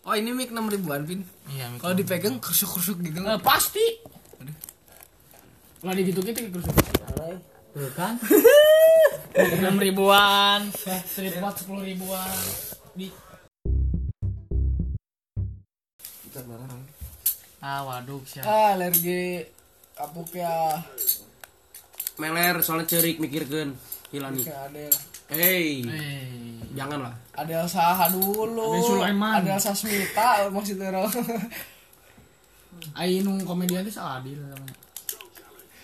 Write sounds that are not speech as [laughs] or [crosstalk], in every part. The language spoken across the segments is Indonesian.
Oh ini mic 6 ribuan pin. Iya, Kalau dipegang krusuk krusuk gitu. Eh, pasti. Kalau digitu gitu terus. Tuh kan. [laughs] Enam ribuan, street pot sepuluh ribuan. Di Ah, waduh, siapa? Ah alergi apuk ya. Meler soalnya cerik mikirkeun hilani. Adel. Hey, janganlah. Adel Saha dulu. Adel Sulaiman. Adel Sasmita maksudnya Ro. Ayo nung komedian itu adil namanya.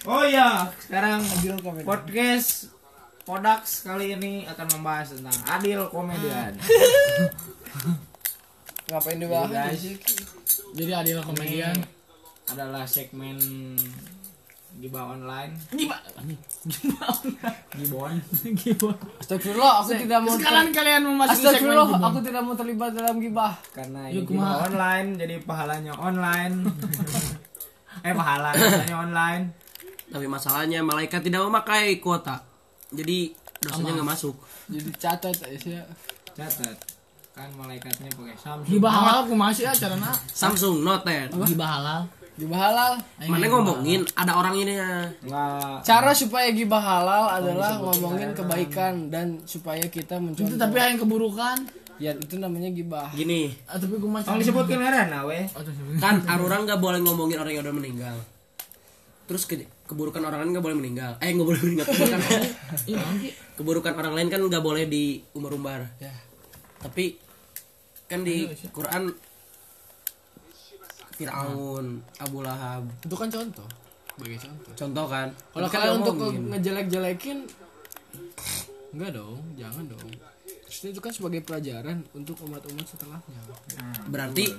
Oh iya, sekarang Adil komedi. podcast Podax kali ini akan membahas tentang adil komedian. [laughs] Ngapain dibahas? Jadi, guys. sih? Jadi adil komedian. Ini adalah segmen gibah online. Gimana? Gibon. Gibon. Astagfirullah, aku tidak mau Sekarang kalian memasuki segmen Astagfirullah, aku tidak mau terlibat dalam gibah. Karena Yuk, ini gibah kumaha. online, jadi pahalanya online. [laughs] eh pahala, pahalanya online. Tapi masalahnya malaikat tidak memakai kuota. Jadi dosanya nggak masuk. Jadi catat ya. Catat, kan malaikatnya pakai Samsung. Gibah halal aku masih ya caranya. Samsung Note 10. Gibah halal. Gibah halal. Mana ngomongin ada orang ini ya. Enggak. Cara supaya gibah halal adalah ngomongin kebaikan dan supaya kita Itu mencontoh. tapi yang keburukan. Ya itu namanya gibah. Gini, Ah, tapi gue masih Tolong disebutkan ngaranna we. Oh, kan orang nggak boleh ngomongin orang yang udah meninggal. Terus ke- keburukan orang lain nggak boleh meninggal. Eh nggak boleh meninggal. Keburukan, Iya, nanti. keburukan orang lain kan nggak boleh di umbar-umbar. Ya. Tapi kan di Quran Fir'aun, Abu Lahab, Itu kan contoh. Sebagai contoh. contoh kan. Kalau kalian untuk ngejelek-jelekin enggak dong, jangan dong. Terus itu kan sebagai pelajaran untuk umat-umat setelahnya. berarti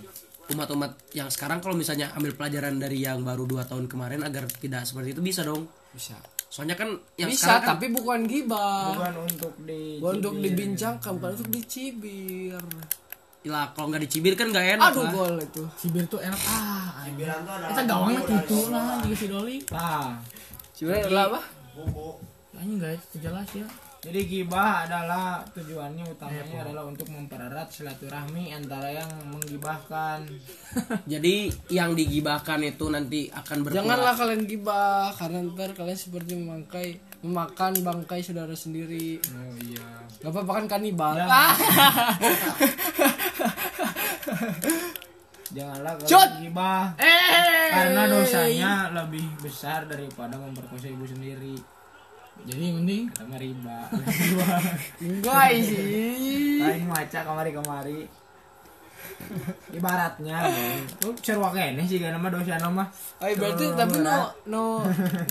umat-umat yang sekarang kalau misalnya ambil pelajaran dari yang baru dua tahun kemarin agar tidak seperti itu bisa dong. Bisa. Soalnya kan yang Bisa, sekarang kan, tapi bukan gibah. Bukan untuk di Bukan untuk dibincangkan, bukan untuk dicibir. Lah kalau nggak dicibir kan nggak enak Aduh lah. gol itu. Cibir tuh enak ah. Kita gawangnya gitu lah juga si Doli. Nah, Cibir adalah apa? Anjing guys, itu jelas ya. Jadi gibah adalah tujuannya utamanya adalah untuk mempererat silaturahmi antara yang menggibahkan. [laughs] Jadi yang digibahkan itu nanti akan berkurang. Janganlah kalian gibah karena ntar kalian seperti memangkai memakan bangkai saudara sendiri. Oh iya. Gak apa-apa kan kanibal. Ya. Ah. [laughs] Janganlah Cut! kalau gibah Eh. karena dosanya lebih besar daripada memperkosa ibu sendiri. Jadi penting Sama riba. Enggak sih. Lain maca kamari-kamari. Ibaratnya, lu cerwa kene sih gak nama dosa nama. Ay, berarti tapi no no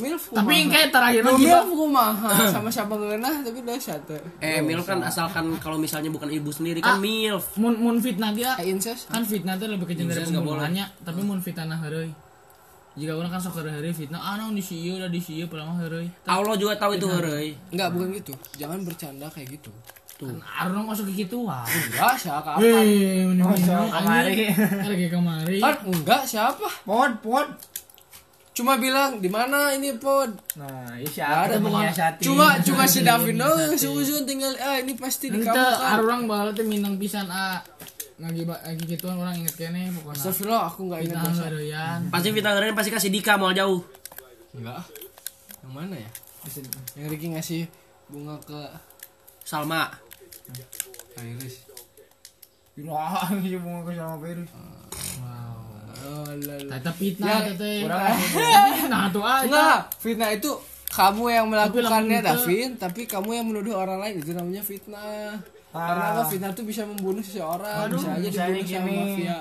milf [laughs] tapi yang kayak terakhir no milf kumaha sama siapa ngeunah tapi dosa teh. Eh milf kan asalkan kalau misalnya bukan ibu sendiri Ah. kan milf. mun mun fitnah dia incest. kan fitnah tuh lebih boleh. pembunuhannya tapi mun fitnah heureuy jika orang kan sok heureuy fitnah ah di sieu udah di padahal mah heureuy Allah juga tahu itu heureui. Enggak, bukan gitu. Jangan bercanda kayak gitu. Tuh. Arno masuk ke gitu wah Enggak, siapa kapan? Weh, ini Masuk kamari. lagi kamari. Kan enggak siapa? Pod, pod. Cuma bilang di mana ini pod. Nah, Nggak isya ada ada menyiasati. Cuma cuma si Davin doang suzun tinggal ah ini pasti di kamu kan. orang minang pisan a lagi lagi gituan orang inget kene pokoknya. Astagfirullah aku enggak ingat Fitnah dosa. heureuyan. Pasti kita heureui pasti kasih Dika mau jauh. Enggak. ah. Yang mana ya? Yang Ricky ngasih bunga ke Salma. Iris. Gila, [laughs] ini bunga ke sama virus. Oh, lala. Tata fitnah Ya, tete. Kurang Nah tuh aja. Enggak, fitnah itu kamu yang melakukannya Davin, tapi kamu yang menuduh orang lain itu namanya fitnah. Karena apa? Fitnah itu bisa membunuh seseorang, Aduh, bisa aja dibunuh sama mafia.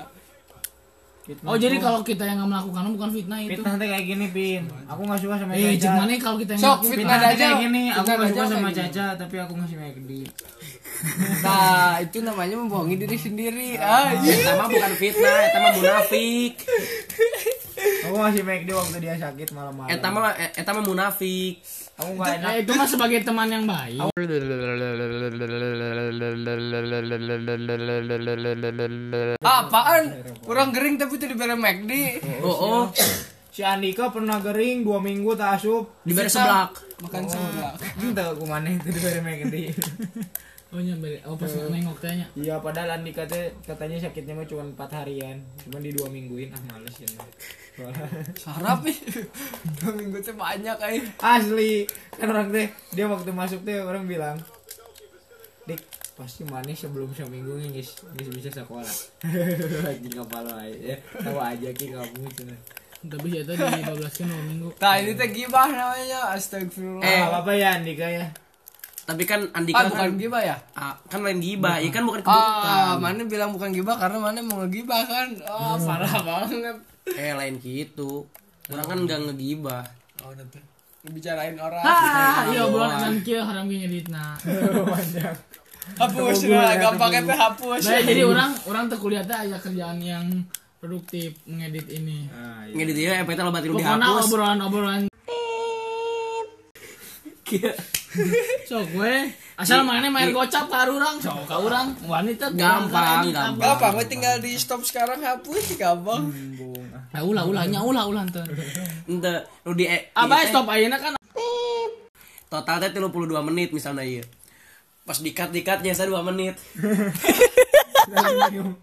Fitnah Oh jadi tuh- kalau kita yang nggak melakukan bukan fitnah itu. fitnah teh kayak gini, Pin. Aku gak suka sama Eh, Caca. cek mana kalau kita yang Sok, fitnah aja. kayak gini, aku Fitnah gak suka sama. Caca, tapi aku ngasih McD. Nah, itu namanya membohongi diri sendiri. Ah, iya. Eta mah bukan fitnah, eta mah munafik. [laughs] Aku ngasih McD waktu dia sakit malam-malam. Eta mah eta mah munafik. Aku gak enak. Eh, itu mah sebagai teman yang baik. Apaan? Kurang gering tapi itu diberi McD. Oh, oh. Si Andika pernah gering dua minggu tak asup. Diberi seblak. Makan sebelah. Entah aku mana itu diberi McD. [laughs] Oh nyampe. Oh pas nengok tanya. Iya padahal Andika teh katanya sakitnya mah cuma 4 harian Cuma di dua mingguin ah males ya [laughs] sarap nih [laughs] dua minggu teh banyak ay Asli Kan orang teh Dia waktu masuk teh orang bilang Dik pasti manis sebelum seminggu nih guys bisa sekolah anjing apa lo aja tahu aja ki kamu cina Tapi ya tadi 12 kan dua minggu. nah ini teh gibah namanya astagfirullah. Eh. apa apa ya Andika ya. Tapi kan Andika ah bukan kan gibah ya? Ah, kan lain gibah, ya kan bukan keburukan. ah mana bilang bukan gibah karena mana mau ngegibah kan? Oh parah banget. Eh lain gitu. Orang kan enggak ngegibah. oh nanti bicarain orang. Ah, iya obrolan dan kieu haram ge ngeditna. panjang hapus lah gampang teh hapus. Nah, jadi orang orang teh kuliah teh kerjaan yang produktif mengedit ini. ah, iya. Ngedit dia FPT lo batin Pokoknya dihapus. obrolan-obrolan Kia. sok gue asal mana main gocap ka urang sok ka urang wanita Gampang, gampang. gampang we tinggal di stop sekarang hapus gampang Nah, ulah ulah nya ulah ulah teh. Ente lu di di- Abah stop ayeuna kan total teh 32 menit misalnya iya. Pas dikat dikatnya saya 2 menit. [laughs]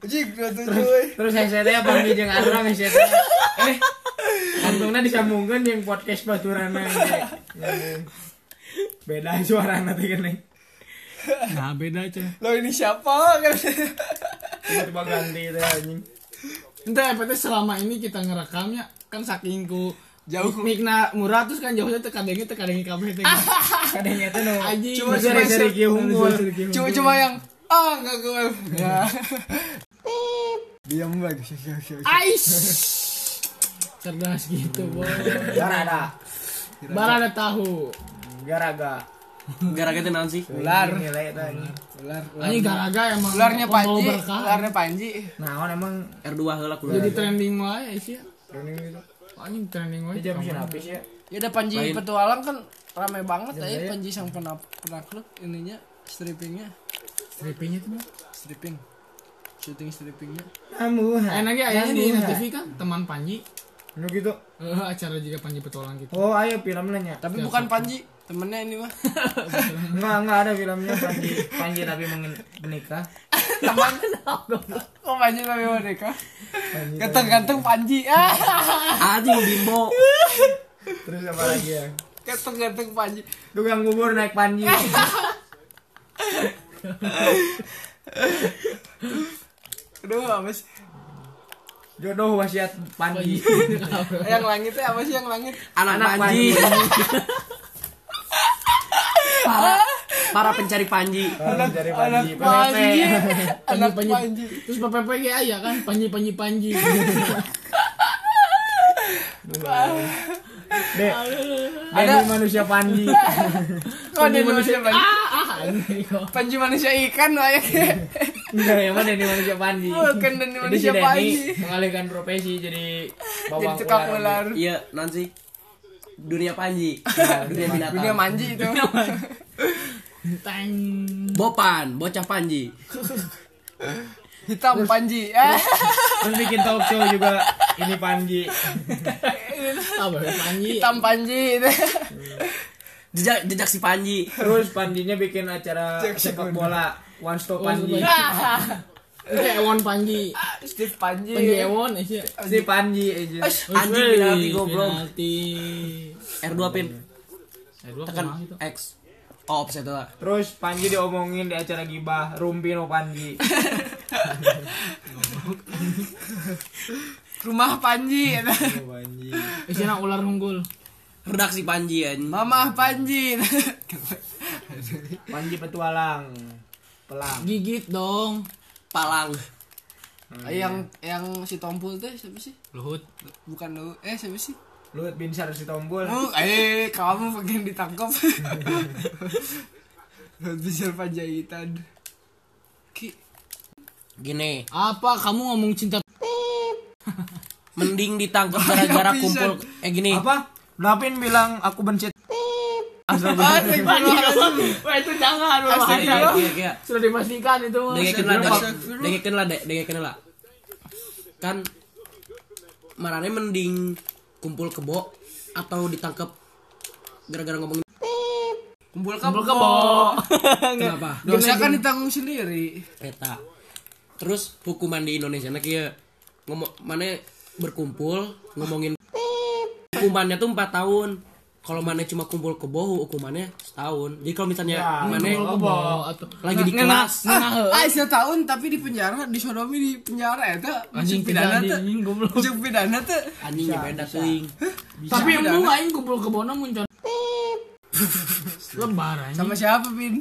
jik dua tujuh terus headsetnya panggil jeung arang headsetnya eh kantongnya disambungkan yang podcast baturana yang beda suara nanti kan nih Nah, beda aja. lo ini siapa kan tiba-tiba ganti itu anjing Entah apa teh selama ini kita ngerekamnya kan saking ku Jauh. mikna murah terus kan jauhnya teh kadenge teh kadenge kabeh teh. kadangnya itu no Anjing. cuma cuma cuma yang ah nggak gue ya. Diam lagi Ais. Cerdas gitu, boy. garada Bara ada tahu. garaga Gara-gara teh naon sih? ular. itu ular. Ini garaga emang. Ularnya panji. ularnya panji. Nah on emang R2 heula kudu. Jadi trending wae sih. training gitu. Anjing trending wae. jam mesin habis ya? Ya udah panji petualang kan ramai banget ya panji sang pernah penakluk ininya strippingnya Strippingnya tuh. stripping. Syuting strippingnya. Kamu Enaknya ayahnya di TV kan? Teman Panji. nu gitu? Eh, acara juga Panji petualang gitu. oh ayo filmnya nya tapi bukan panji temennya ini mah [laughs] enggak enggak ada filmnya panji. Panji tapi menikah. Teman oh panji tapi mau nikah ganteng-ganteng panji. [laughs] Ah Anjing bimbo. terus apa lagi ya? Ganteng-ganteng panji. Tukang bubur naik panji [laughs] aduh apa sih? Jodoh wasiat panji. [laughs] Yang langit apa sih yang langit? Anak, Anak Panji. [laughs] para para pencari Panji. Dari anak panji panji. anak Panji. panji. Terus PPP ge aya kan? Panji Panji Panji. [laughs] Dek, ada. manusia panji. Dia manusia panji panji manusia ikan lah ya enggak yang mana? Ini manusia panji. Bukan dan Jadi si manusia panji. mengalihkan profesi jadi jadi bawang tukang ular. Iya, nanti dunia Panji. dunia binatang. dunia manji itu. Teng. Bopan, bocah Panji. hitam panji. ah terus bikin talk show juga ini panji. [laughs] Apa ya, Panji? hitam panji. Itu Jejak jejak si Panji. terus panjinya bikin acara sepak bola one stop Oh, panji Ewon [laughs] Panji. Steve panji Panji Ewon sih. si panji aja Anjing Wih, penalti goblok. penalti. R2 pin. Eh, dua Tekan ke mana? X. Oh, offset lah. terus panji diomongin di acara gibah rumpino [laughs] panji rumah panji Oh, panji Isinya ular unggul. Redaksi Panji anjing. mama panji. [laughs] Panji petualang. Pelang. Gigit dong. Palang. yang yang si tompul teh siapa sih? Luhut. bukan lu eh siapa sih? Luhut Binsar si tombol Oh, eh kamu pengen ditangkap. [laughs] Bisa panjaitan. Ki. Gini, Apa? Kamu ngomong cinta. Mending ditangkap gara-gara kumpul eh gini. apa Napin bilang aku benci? Wah itu jangan bahaya. iya, iya. Sudah dipastikan itu. mah. Dengekeun lah, Astagfirullah. dengekeun lah, lah. Kan marane mending kumpul kebo atau ditangkap gara-gara ngomongin kumpul Kumpul kebo kebo. [laughs] kenapa [laughs] dosa kan ditanggung sendiri Eta. Terus hukuman di Indonesia nah kieu ngomong mana berkumpul ngomongin hukumannya tuh 4 tahun. Kalau mana cuma kumpul kebo hukumannya setahun. Jadi kalau misalnya mana Kebo lagi di Ngena- kelas ah setahun tapi di penjara disodomi di penjara ya tuh Anjing pidana pidana tuh anjing pidana tuh anjingnya beda teuing. Tapi Bisa. embung aing kumpul kebona muncul. Lebar anjing. sama siapa pin